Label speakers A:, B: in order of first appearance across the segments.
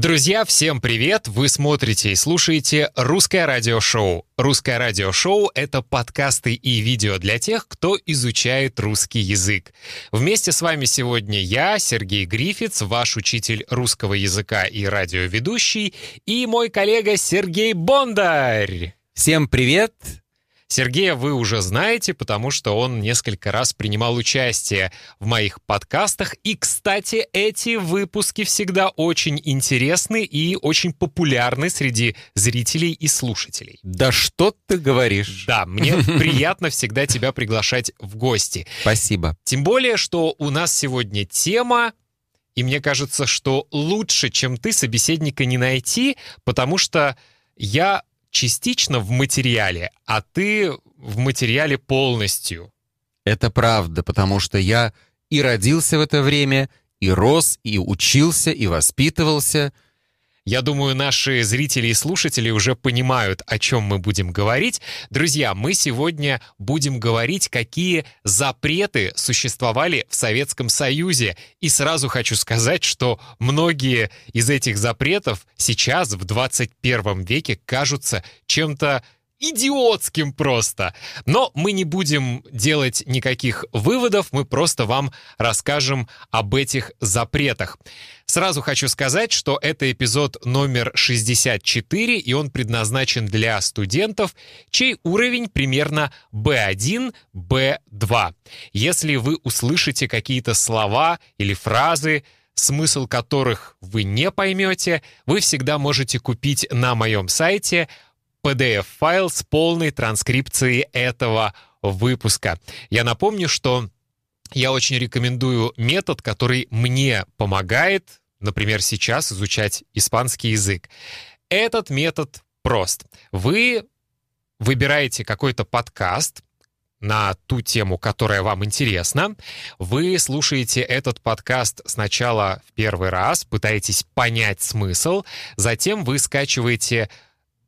A: Друзья, всем привет! Вы смотрите и слушаете «Русское радиошоу». «Русское радиошоу» — это подкасты и видео для тех, кто изучает русский язык. Вместе с вами сегодня я, Сергей Грифиц, ваш учитель русского языка и радиоведущий, и мой коллега Сергей Бондарь.
B: Всем привет!
A: Сергея вы уже знаете, потому что он несколько раз принимал участие в моих подкастах. И, кстати, эти выпуски всегда очень интересны и очень популярны среди зрителей и слушателей.
B: Да что ты говоришь?
A: Да, мне приятно всегда тебя приглашать в гости.
B: Спасибо.
A: Тем более, что у нас сегодня тема и мне кажется, что лучше, чем ты, собеседника не найти, потому что я частично в материале, а ты в материале полностью.
B: Это правда, потому что я и родился в это время, и рос, и учился, и воспитывался —
A: я думаю, наши зрители и слушатели уже понимают, о чем мы будем говорить. Друзья, мы сегодня будем говорить, какие запреты существовали в Советском Союзе. И сразу хочу сказать, что многие из этих запретов сейчас, в 21 веке, кажутся чем-то идиотским просто. Но мы не будем делать никаких выводов, мы просто вам расскажем об этих запретах. Сразу хочу сказать, что это эпизод номер 64, и он предназначен для студентов, чей уровень примерно B1, B2. Если вы услышите какие-то слова или фразы, смысл которых вы не поймете, вы всегда можете купить на моем сайте PDF-файл с полной транскрипцией этого выпуска. Я напомню, что я очень рекомендую метод, который мне помогает, например, сейчас изучать испанский язык. Этот метод прост. Вы выбираете какой-то подкаст, на ту тему, которая вам интересна. Вы слушаете этот подкаст сначала в первый раз, пытаетесь понять смысл, затем вы скачиваете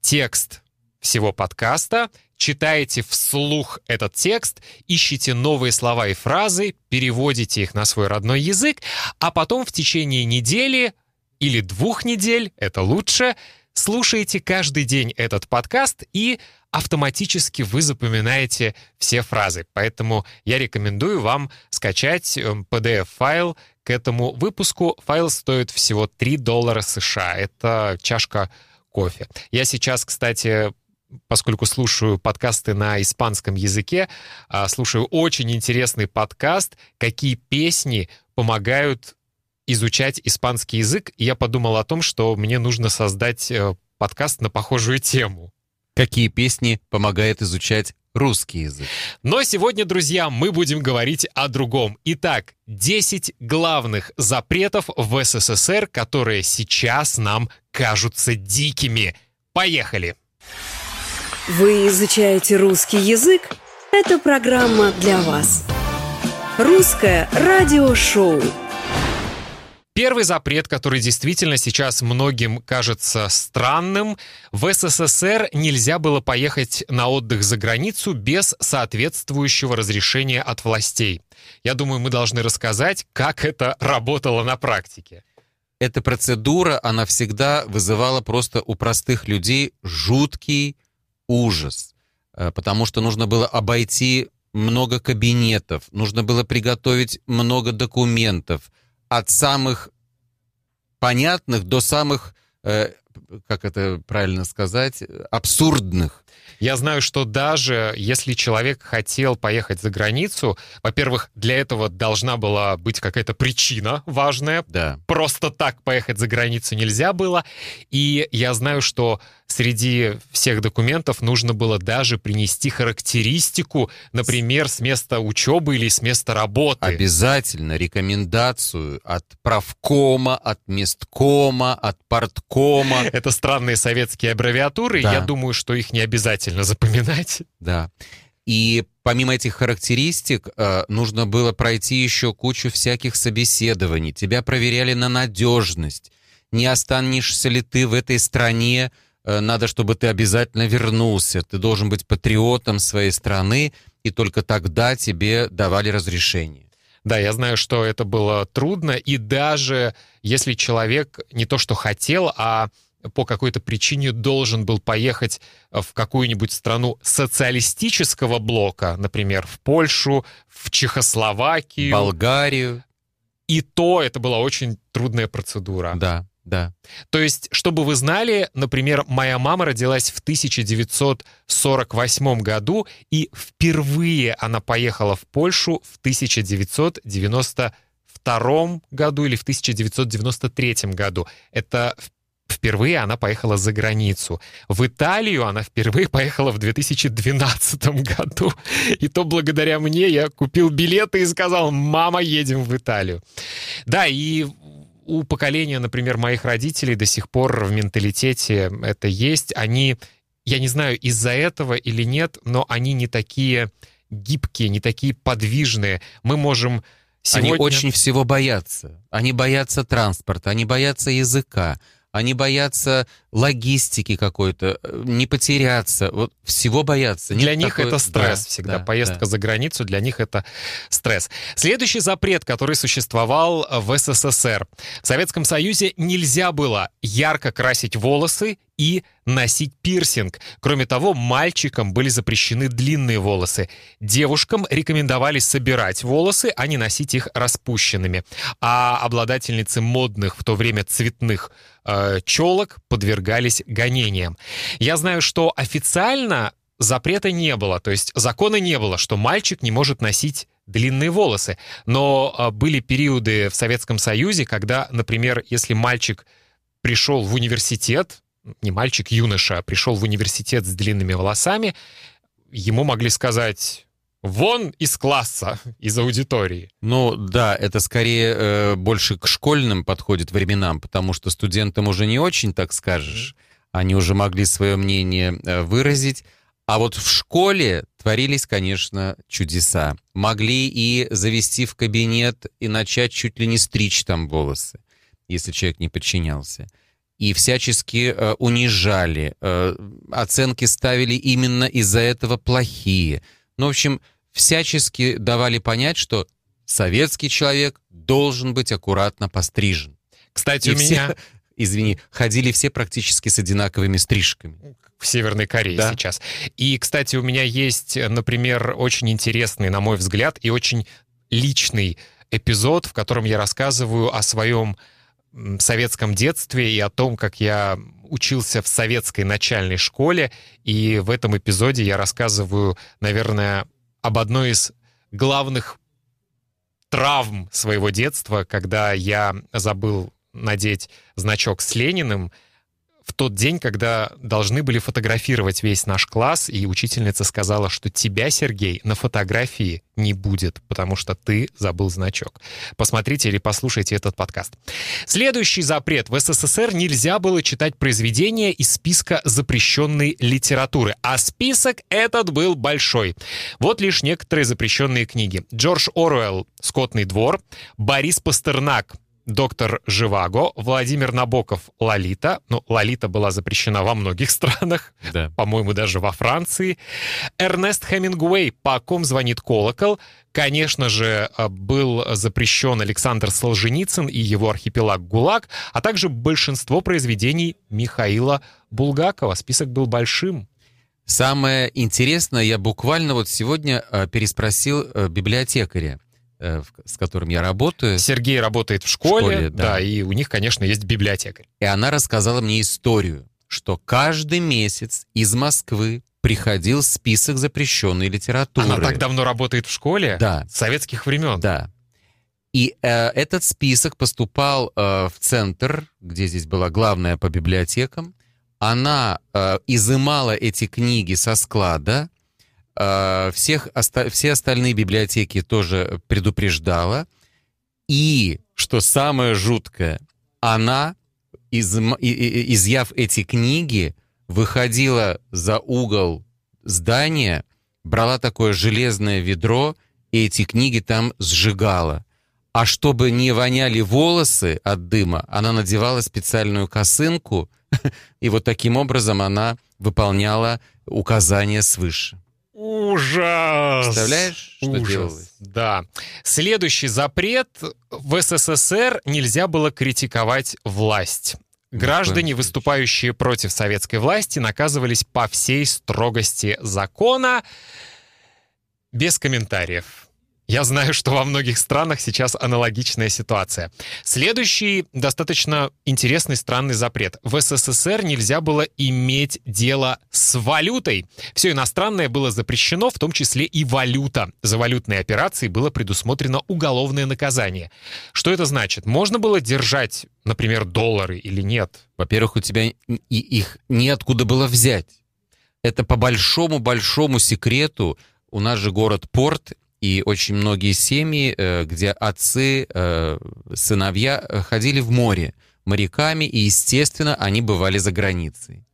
A: текст всего подкаста, читаете вслух этот текст, ищите новые слова и фразы, переводите их на свой родной язык, а потом в течение недели или двух недель, это лучше, слушаете каждый день этот подкаст и автоматически вы запоминаете все фразы. Поэтому я рекомендую вам скачать PDF-файл эм, к этому выпуску. Файл стоит всего 3 доллара США. Это чашка кофе. Я сейчас, кстати, поскольку слушаю подкасты на испанском языке, а, слушаю очень интересный подкаст, какие песни помогают изучать испанский язык. И я подумал о том, что мне нужно создать э, подкаст на похожую тему.
B: Какие песни помогают изучать русский язык.
A: Но сегодня, друзья, мы будем говорить о другом. Итак, 10 главных запретов в СССР, которые сейчас нам кажутся дикими. Поехали!
C: Вы изучаете русский язык? Это программа для вас. Русское радиошоу.
A: Первый запрет, который действительно сейчас многим кажется странным, в СССР нельзя было поехать на отдых за границу без соответствующего разрешения от властей. Я думаю, мы должны рассказать, как это работало на практике.
B: Эта процедура, она всегда вызывала просто у простых людей жуткий ужас, э, потому что нужно было обойти много кабинетов, нужно было приготовить много документов, от самых понятных до самых, э, как это правильно сказать, абсурдных.
A: Я знаю, что даже если человек хотел поехать за границу, во-первых, для этого должна была быть какая-то причина важная.
B: Да.
A: Просто так поехать за границу нельзя было. И я знаю, что среди всех документов нужно было даже принести характеристику, например, с места учебы или с места работы.
B: Обязательно рекомендацию от правкома, от месткома, от парткома.
A: Это странные советские аббревиатуры, да. я думаю, что их не обязательно запоминать.
B: Да. И помимо этих характеристик, э, нужно было пройти еще кучу всяких собеседований. Тебя проверяли на надежность. Не останешься ли ты в этой стране надо, чтобы ты обязательно вернулся. Ты должен быть патриотом своей страны, и только тогда тебе давали разрешение.
A: Да, я знаю, что это было трудно, и даже если человек не то что хотел, а по какой-то причине должен был поехать в какую-нибудь страну социалистического блока, например, в Польшу, в Чехословакию.
B: Болгарию.
A: И то это была очень трудная процедура.
B: Да, да.
A: То есть, чтобы вы знали, например, моя мама родилась в 1948 году, и впервые она поехала в Польшу в 1992 году или в 1993 году. Это впервые она поехала за границу. В Италию она впервые поехала в 2012 году. И то благодаря мне я купил билеты и сказал, мама, едем в Италию. Да, и у поколения, например, моих родителей до сих пор в менталитете это есть. Они, я не знаю, из-за этого или нет, но они не такие гибкие, не такие подвижные. Мы можем сегодня...
B: Они очень всего боятся. Они боятся транспорта, они боятся языка, они боятся логистики какой-то, э, не потеряться, вот всего боятся.
A: Нет для них такой... это стресс да, всегда. Да, Поездка да. за границу для них это стресс. Следующий запрет, который существовал в СССР. В Советском Союзе нельзя было ярко красить волосы и носить пирсинг. Кроме того, мальчикам были запрещены длинные волосы. Девушкам рекомендовали собирать волосы, а не носить их распущенными. А обладательницы модных в то время цветных э, челок подвергались гонениям. Я знаю, что официально запрета не было, то есть закона не было, что мальчик не может носить длинные волосы. Но э, были периоды в Советском Союзе, когда, например, если мальчик пришел в университет, не мальчик, юноша, пришел в университет с длинными волосами, ему могли сказать вон из класса, из аудитории.
B: Ну да, это скорее э, больше к школьным подходит временам, потому что студентам уже не очень так скажешь. Они уже могли свое мнение э, выразить. А вот в школе творились, конечно, чудеса. Могли и завести в кабинет и начать чуть ли не стричь там волосы, если человек не подчинялся и всячески э, унижали. Э, оценки ставили именно из-за этого плохие. Ну, в общем, всячески давали понять, что советский человек должен быть аккуратно пострижен.
A: Кстати, и у все, меня...
B: Извини, ходили все практически с одинаковыми стрижками.
A: В Северной Корее да. сейчас. И, кстати, у меня есть, например, очень интересный, на мой взгляд, и очень личный эпизод, в котором я рассказываю о своем советском детстве и о том, как я учился в советской начальной школе. И в этом эпизоде я рассказываю, наверное, об одной из главных травм своего детства, когда я забыл надеть значок с Лениным, в тот день, когда должны были фотографировать весь наш класс, и учительница сказала, что тебя, Сергей, на фотографии не будет, потому что ты забыл значок. Посмотрите или послушайте этот подкаст. Следующий запрет. В СССР нельзя было читать произведения из списка запрещенной литературы, а список этот был большой. Вот лишь некоторые запрещенные книги. Джордж Оруэлл «Скотный двор», Борис Пастернак доктор Живаго, Владимир Набоков «Лолита». Ну, «Лолита» была запрещена во многих странах, да. по-моему, даже во Франции. Эрнест Хемингуэй «По ком звонит колокол». Конечно же, э, был запрещен Александр Солженицын и его архипелаг «ГУЛАГ», а также большинство произведений Михаила Булгакова. Список был большим.
B: Самое интересное, я буквально вот сегодня э, переспросил э, библиотекаря. Э, с которым я работаю.
A: Сергей работает в школе, в школе да. да, и у них, конечно, есть библиотекарь.
B: И она рассказала мне историю, что каждый месяц из Москвы приходил список запрещенной литературы.
A: Она так давно работает в школе?
B: Да.
A: С советских времен?
B: Да. И э, этот список поступал э, в центр, где здесь была главная по библиотекам. Она э, изымала эти книги со склада, Э, всех, все остальные библиотеки тоже предупреждала. И, что самое жуткое, она, из, изъяв эти книги, выходила за угол здания, брала такое железное ведро и эти книги там сжигала. А чтобы не воняли волосы от дыма, она надевала специальную косынку, и вот таким образом она выполняла указания свыше.
A: Ужас!
B: Представляешь, что
A: Ужас.
B: делалось?
A: Да. Следующий запрет. В СССР нельзя было критиковать власть. Граждане, выступающие против советской власти, наказывались по всей строгости закона. Без комментариев. Я знаю, что во многих странах сейчас аналогичная ситуация. Следующий достаточно интересный странный запрет. В СССР нельзя было иметь дело с валютой. Все иностранное было запрещено, в том числе и валюта. За валютные операции было предусмотрено уголовное наказание. Что это значит? Можно было держать, например, доллары или нет?
B: Во-первых, у тебя и их неоткуда было взять. Это по большому-большому секрету. У нас же город-порт, и очень многие семьи, э, где отцы, э, сыновья э, ходили в море моряками, и, естественно, они бывали за границей.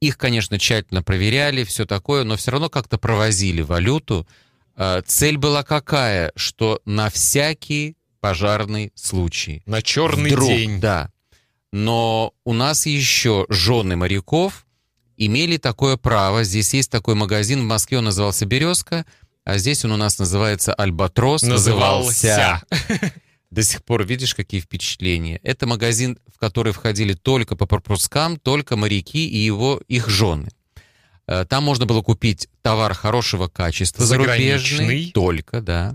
B: Их, конечно, тщательно проверяли, все такое, но все равно как-то провозили валюту. Цель была какая? Что на всякий пожарный случай.
A: На черный
B: Вдруг,
A: день.
B: Да. Но у нас еще жены моряков имели такое право. Здесь есть такой магазин в Москве, он назывался «Березка», а здесь он у нас называется «Альбатрос».
A: Назывался.
B: До сих пор видишь, какие впечатления. Это магазин, в который входили только по пропускам, только моряки и его, их жены. Э, Там можно было купить товар хорошего качества, зарубежный. Только, да.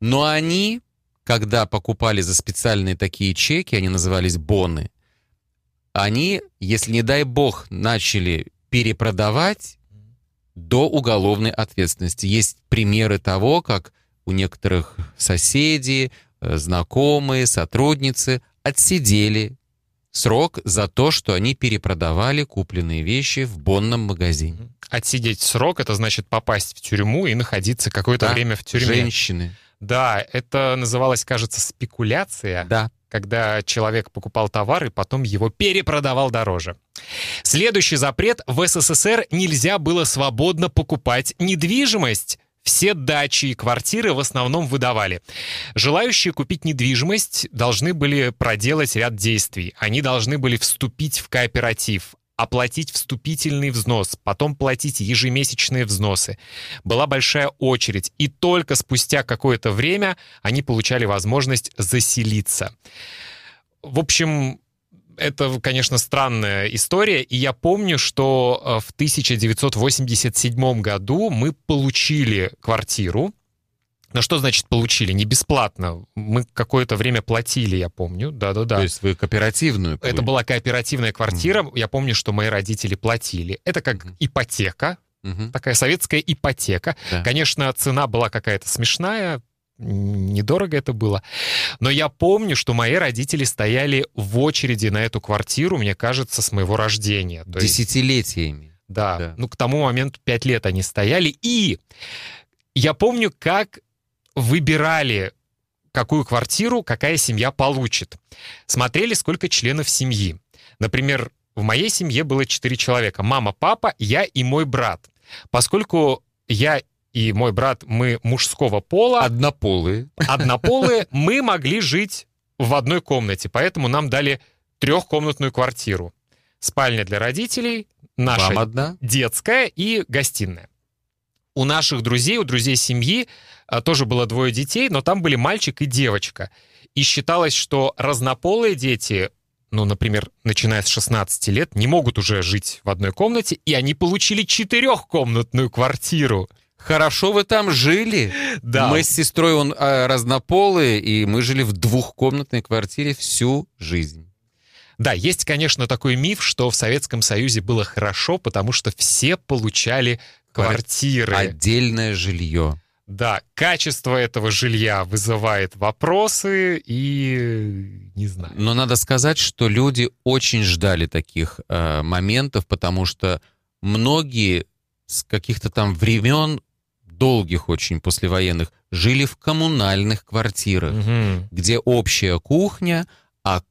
B: Но они, когда покупали за специальные такие чеки, они назывались боны, они, если не дай бог, начали перепродавать до уголовной ответственности. Есть примеры того, как у некоторых соседей, э, знакомые, сотрудницы отсидели срок за то, что они перепродавали купленные вещи в бонном магазине.
A: Отсидеть срок — это значит попасть в тюрьму и находиться какое-то
B: Да,
A: время в тюрьме.
B: Женщины.
A: Да, это называлось, кажется, спекуляция,
B: Да.
A: Когда человек покупал товар и потом его перепродавал дороже. Следующий запрет. В СССР нельзя было свободно покупать недвижимость. Все дачи и квартиры в основном выдавали. Желающие купить недвижимость должны были проделать ряд действий. Они должны были вступить в кооператив, оплатить вступительный взнос, потом платить ежемесячные взносы. Была большая очередь, и только спустя какое-то время они получали возможность заселиться. В общем, это, конечно, странная история, и я помню, что э, в 1987 году мы получили квартиру. Ну что значит получили? Не бесплатно. Мы какое-то время платили, я помню. Да-да-да.
B: То есть вы кооперативную.
A: Это была кооперативная квартира. Я помню, что мои родители платили. Это как
B: Мгм.
A: ипотека,
B: Мгм.
A: такая советская ипотека.
B: Да.
A: Конечно, цена была какая-то смешная, недорого это было. Но я помню, что мои родители стояли в очереди на эту квартиру, мне кажется, с моего рождения. То есть,
B: Десятилетиями.
A: да,
B: да.
A: ну к тому моменту пять лет они стояли. И я помню, как выбирали, какую квартиру какая семья получит. Смотрели, сколько членов семьи. Например, в моей семье было четыре человека. Мама, папа, я и мой брат. Поскольку я и мой брат, мы мужского пола,
B: Однополые.
A: однополые, мы могли жить в одной комнате, поэтому нам дали трехкомнатную квартиру. Спальня для родителей, наша детская и гостиная. У наших друзей, у друзей семьи тоже было двое детей, но там были мальчик и девочка. И считалось, что разнополые дети, ну, например, начиная с 16 лет, не могут уже жить в одной комнате, и они получили четырехкомнатную квартиру.
B: Хорошо вы там жили.
A: Да.
B: Мы с сестрой он а, разнополые, и мы жили в двухкомнатной квартире всю жизнь.
A: Да, есть, конечно, такой миф, что в Советском Союзе было хорошо, потому что все получали квартиры.
B: Отдельное жилье.
A: Да, качество этого жилья вызывает вопросы и не знаю.
B: Но надо сказать, что люди очень ждали таких э, моментов, потому что многие с каких-то там времен, долгих очень послевоенных, жили в коммунальных квартирах,
A: Мгм.
B: где общая кухня, а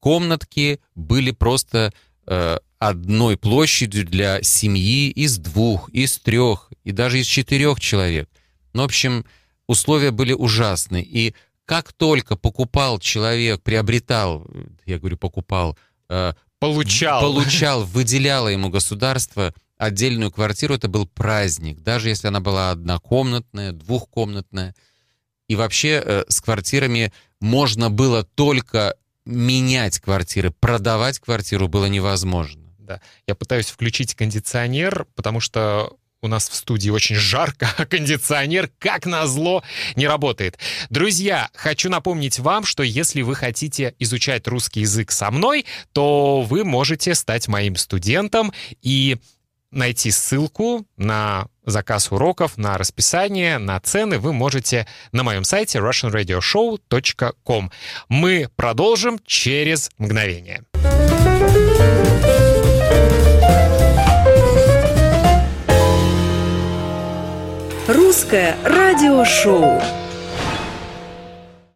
B: комнатки были просто э, одной площадью для семьи из двух, из трех и даже из четырех человек. Ну, в общем, условия были ужасные. И как только покупал человек, приобретал, я говорю, покупал, э,
A: Получал.
B: получал, выделяло ему государство отдельную квартиру это был праздник, даже если она была однокомнатная, двухкомнатная. И вообще э, с квартирами можно было только менять квартиры, продавать квартиру было невозможно.
A: Да. Я пытаюсь включить кондиционер, потому что у нас в студии очень жарко, а кондиционер, как назло, не работает. Друзья, хочу напомнить вам, что если вы хотите изучать русский язык со мной, то вы можете стать моим студентом и найти ссылку на заказ уроков, на расписание, на цены вы можете на моем сайте russianradioshow.com. Мы продолжим через мгновение.
C: Русское радиошоу.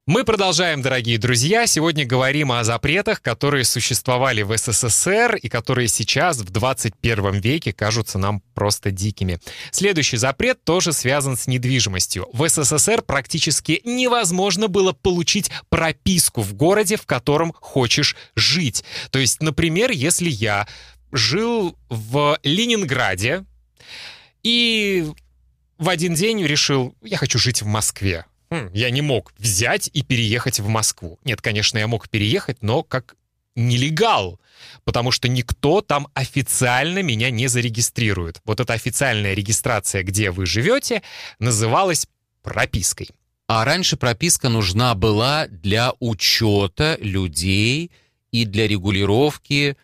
A: Мы продолжаем, дорогие друзья. Сегодня говорим о запретах, которые существовали в СССР и которые сейчас, в 21 веке, кажутся нам просто дикими. Следующий запрет тоже связан с недвижимостью. В СССР практически невозможно было получить прописку в городе, в котором хочешь жить. То есть, например, если я жил в Ленинграде и в один день решил, я хочу жить в Москве. Хм, я не мог взять и переехать в Москву. Нет, конечно, я мог переехать, но как нелегал, потому что никто там официально меня не зарегистрирует. Вот эта официальная регистрация, где вы живете, называлась пропиской.
B: А раньше прописка нужна была для учета людей и для регулировки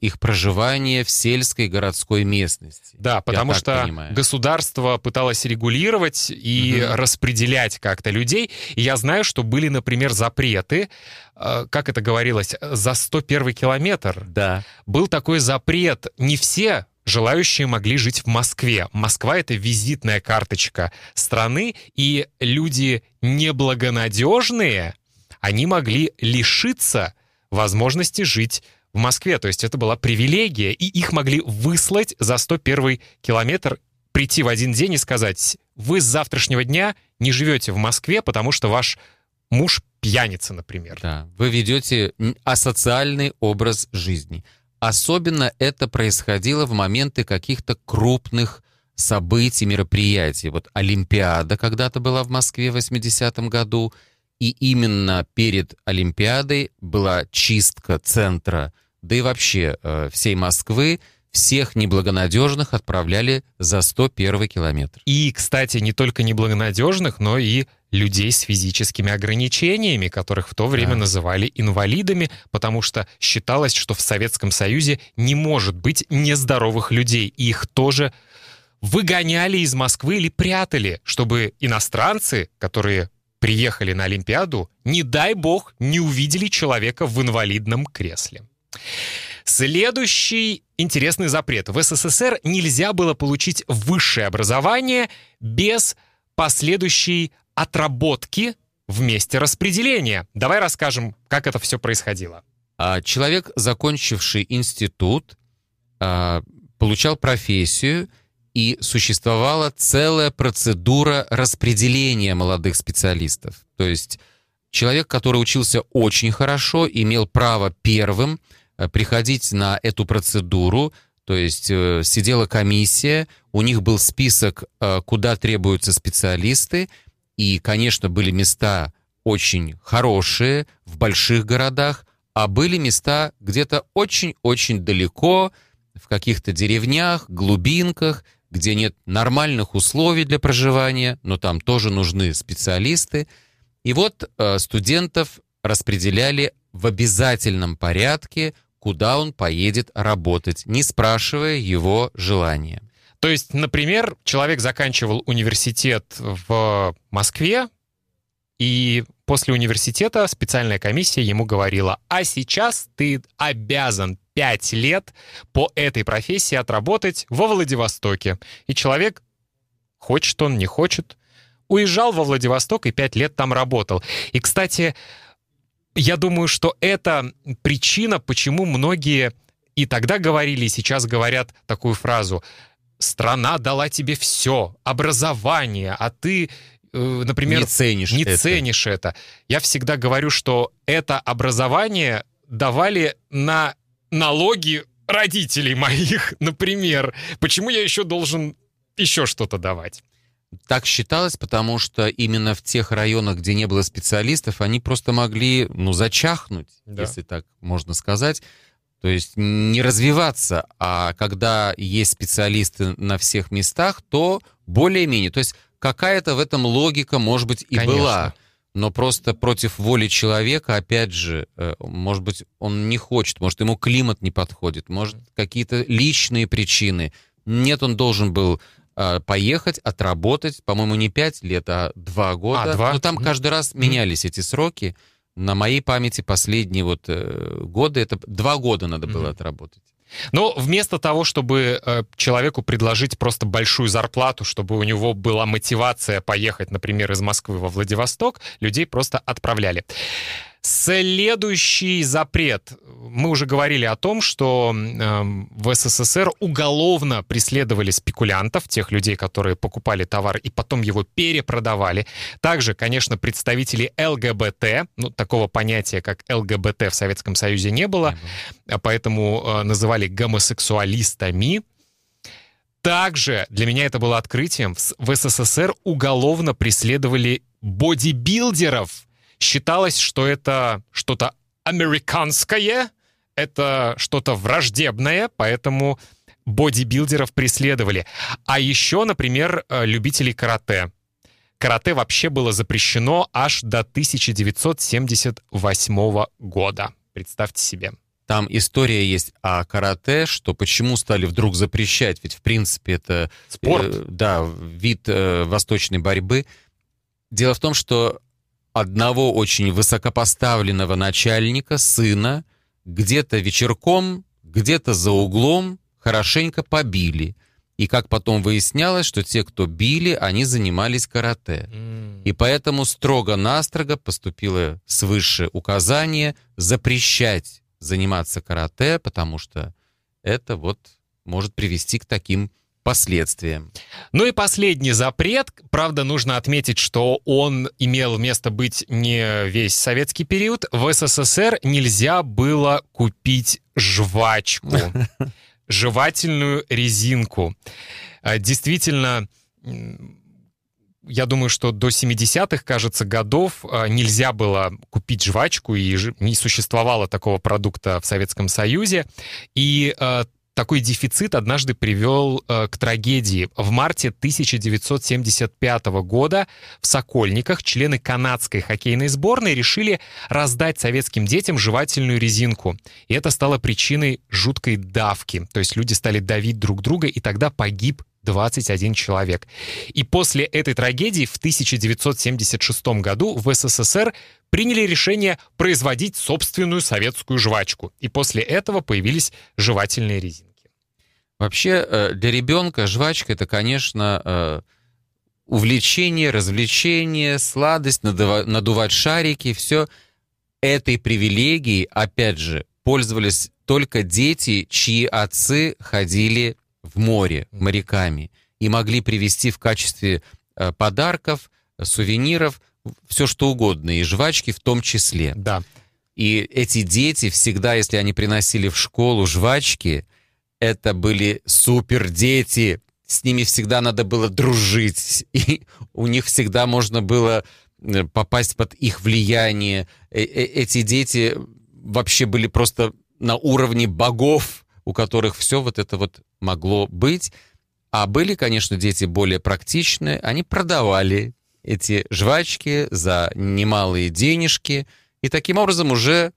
B: их проживание в сельской городской местности.
A: Да, потому что понимаю. государство пыталось регулировать и угу. распределять как-то людей. И я знаю, что были, например, запреты, а, как это говорилось, за 101 километр.
B: Да.
A: Был такой запрет. Не все желающие могли жить в Москве. Москва — это визитная карточка страны, и люди неблагонадежные, они могли лишиться возможности жить в Москве. То есть это была привилегия, и их могли выслать за 101 километр, прийти в один день и сказать, вы с завтрашнего дня не живете в Москве, потому что ваш муж пьяница, например.
B: Да, вы ведете асоциальный образ жизни. Особенно это происходило в моменты каких-то крупных событий, мероприятий. Вот Олимпиада когда-то была в Москве в 80-м году, и именно перед Олимпиадой была чистка центра, да и вообще э, всей Москвы, всех неблагонадежных отправляли за 101 километр.
A: И, кстати, не только неблагонадежных, но и людей с физическими ограничениями, которых в то время да. называли инвалидами, потому что считалось, что в Советском Союзе не может быть нездоровых людей, и их тоже выгоняли из Москвы или прятали, чтобы иностранцы, которые приехали на Олимпиаду, не дай бог, не увидели человека в инвалидном кресле. Следующий интересный запрет. В СССР нельзя было получить высшее образование без последующей отработки в месте распределения. Давай расскажем, как это все происходило.
B: А, человек, закончивший институт, а, получал профессию, и существовала целая процедура распределения молодых специалистов. То есть человек, который учился очень хорошо, имел право первым приходить на эту процедуру, то есть э, сидела комиссия, у них был список, э, куда требуются специалисты, и, конечно, были места очень хорошие в больших городах, а были места где-то очень-очень далеко, в каких-то деревнях, глубинках, где нет нормальных условий для проживания, но там тоже нужны специалисты. И вот э, студентов распределяли в обязательном порядке, куда он поедет работать, не спрашивая его желания.
A: То есть, например, человек заканчивал университет в Москве, и после университета специальная комиссия ему говорила, а сейчас ты обязан 5 лет по этой профессии отработать во Владивостоке. И человек, хочет он, не хочет, уезжал во Владивосток и 5 лет там работал. И, кстати, я думаю, что это причина, почему многие и тогда говорили, и сейчас говорят такую фразу «Страна дала тебе все, образование, а ты э, например,
B: не ценишь,
A: не
B: это.
A: ценишь это. Я всегда говорю, что это образование давали на налоги родителей моих, например. Почему я еще должен еще что-то давать?
B: Так считалось, потому что именно в тех районах, где не было специалистов, они просто могли, ну, зачахнуть,
A: Да.
B: если так можно сказать. То есть не развиваться, а когда есть специалисты на всех местах, то более-менее. То есть какая-то в этом логика, может быть, и
A: Конечно.
B: была. Но просто против воли человека, опять же, э, может быть, он не хочет, может, ему климат не подходит, может, какие-то личные причины. Нет, он должен был поехать, отработать, по-моему, не пять лет, а два года.
A: А, два?
B: Но там
A: Мгм.
B: каждый раз менялись эти сроки. На моей памяти последние вот э, годы, это два года надо было отработать.
A: Но вместо того, чтобы э, человеку предложить просто большую зарплату, чтобы у него была мотивация поехать, например, из Москвы во Владивосток, людей просто отправляли. Следующий запрет. Мы уже говорили о том, что эм, в СССР уголовно преследовали спекулянтов, тех людей, которые покупали товар и потом его перепродавали. Также, конечно, представители ЛГБТ, ну, такого понятия, как ЛГБТ в Советском Союзе не было, а поэтому э, называли гомосексуалистами. Также для меня это было открытием. В СССР уголовно преследовали бодибилдеров. Считалось, что это что-то американское, это что-то враждебное, поэтому бодибилдеров преследовали. А еще, например, э, любителей карате. Карате вообще было запрещено аж до 1978 года. Представьте себе.
B: Там история есть о карате, что почему стали вдруг запрещать, ведь в принципе это
A: Спорт.
B: э, да, вид э, восточной борьбы. Дело в том, что одного очень высокопоставленного начальника, сына, где-то вечерком, где-то за углом хорошенько побили. И как потом выяснялось, что те, кто били, они занимались карате. И поэтому строго-настрого поступило свыше указание запрещать заниматься карате, потому что это вот может привести к таким последствиям.
A: Ну и последний запрет. Правда, нужно отметить, что он имел место быть не весь советский период. В СССР нельзя было купить жвачку, жевательную резинку. А, Действительно, я думаю, что до 70-х, кажется, годов а, нельзя было купить жвачку, и не существовало такого продукта в Советском Союзе. И а, такой дефицит однажды привел э, к трагедии. В марте 1975 года в Сокольниках члены канадской хоккейной сборной решили раздать советским детям жевательную резинку. И это стало причиной жуткой давки. То есть люди стали давить друг друга, и тогда погиб 21 человек. И после этой трагедии в 1976 году в СССР приняли решение производить собственную советскую жвачку. И после этого появились жевательные резинки.
B: Вообще э, для ребенка жвачка это, конечно, э, увлечение, развлечение, сладость, надува- надувать шарики, все этой привилегией, опять же, пользовались только дети, чьи отцы ходили в море моряками и могли привезти в качестве э, подарков, сувениров все что угодно, и жвачки в том числе.
A: Да.
B: И эти дети всегда, если они приносили в школу жвачки, это были супер дети. С ними всегда надо было дружить. И у них всегда можно было э, попасть под их влияние. Э- э- Эти дети вообще были просто на уровне богов, у которых все вот это вот могло быть. А были, конечно, дети более практичные. Они продавали эти жвачки за немалые денежки. И таким образом уже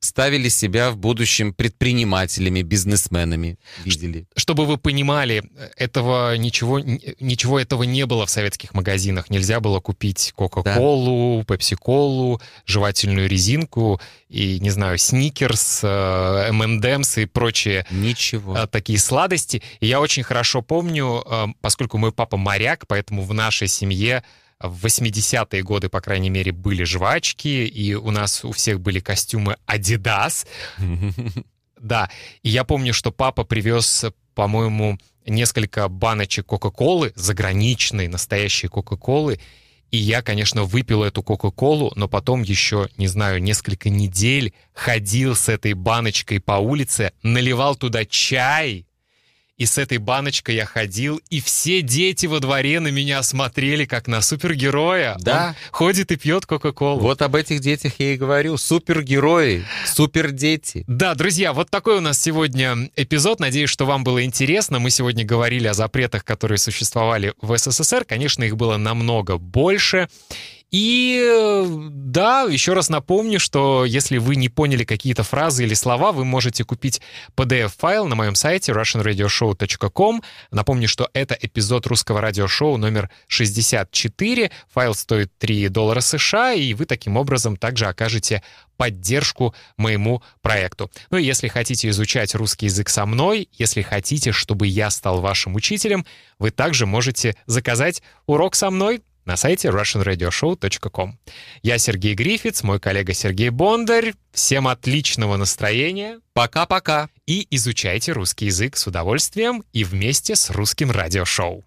B: ставили себя в будущем предпринимателями, бизнесменами, видели.
A: Чтобы вы понимали, этого ничего, ничего этого не было в советских магазинах. Нельзя было купить Кока-Колу, Пепси-Колу, жевательную резинку и, не знаю, Сникерс, э, M&M's и прочие
B: Ничего.
A: э, такие сладости. И я очень хорошо помню, э, поскольку мой папа моряк, поэтому в нашей семье в 80-е годы, по крайней мере, были жвачки, и у нас у всех были костюмы Adidas. Да, и я помню, что папа привез, по-моему, несколько баночек Кока-Колы, заграничной, настоящей Кока-Колы, И я, конечно, выпил эту Кока-Колу, но потом еще, не знаю, несколько недель ходил с этой баночкой по улице, наливал туда чай, и с этой баночкой я ходил, и все дети во дворе на меня смотрели, как на супергероя.
B: Да.
A: Он ходит и пьет Кока-Колу.
B: Вот об этих детях я и говорю. Супергерои, супердети.
A: Да, друзья, вот такой у нас сегодня эпизод. Надеюсь, что вам было интересно. Мы сегодня говорили о запретах, которые существовали в СССР. Конечно, их было намного больше. И да, еще раз напомню, что если вы не поняли какие-то фразы или слова, вы можете купить PDF-файл на моем сайте russianradioshow.com. Напомню, что это эпизод русского радиошоу номер 64. Файл стоит 3 доллара США, и вы таким образом также окажете поддержку моему проекту. Ну и если хотите изучать русский язык со мной, если хотите, чтобы я стал вашим учителем, вы также можете заказать урок со мной на сайте russianradioshow.com. Я Сергей Грифиц, мой коллега Сергей Бондарь. Всем отличного настроения.
B: Пока-пока.
A: И изучайте русский язык с удовольствием и вместе с русским радиошоу.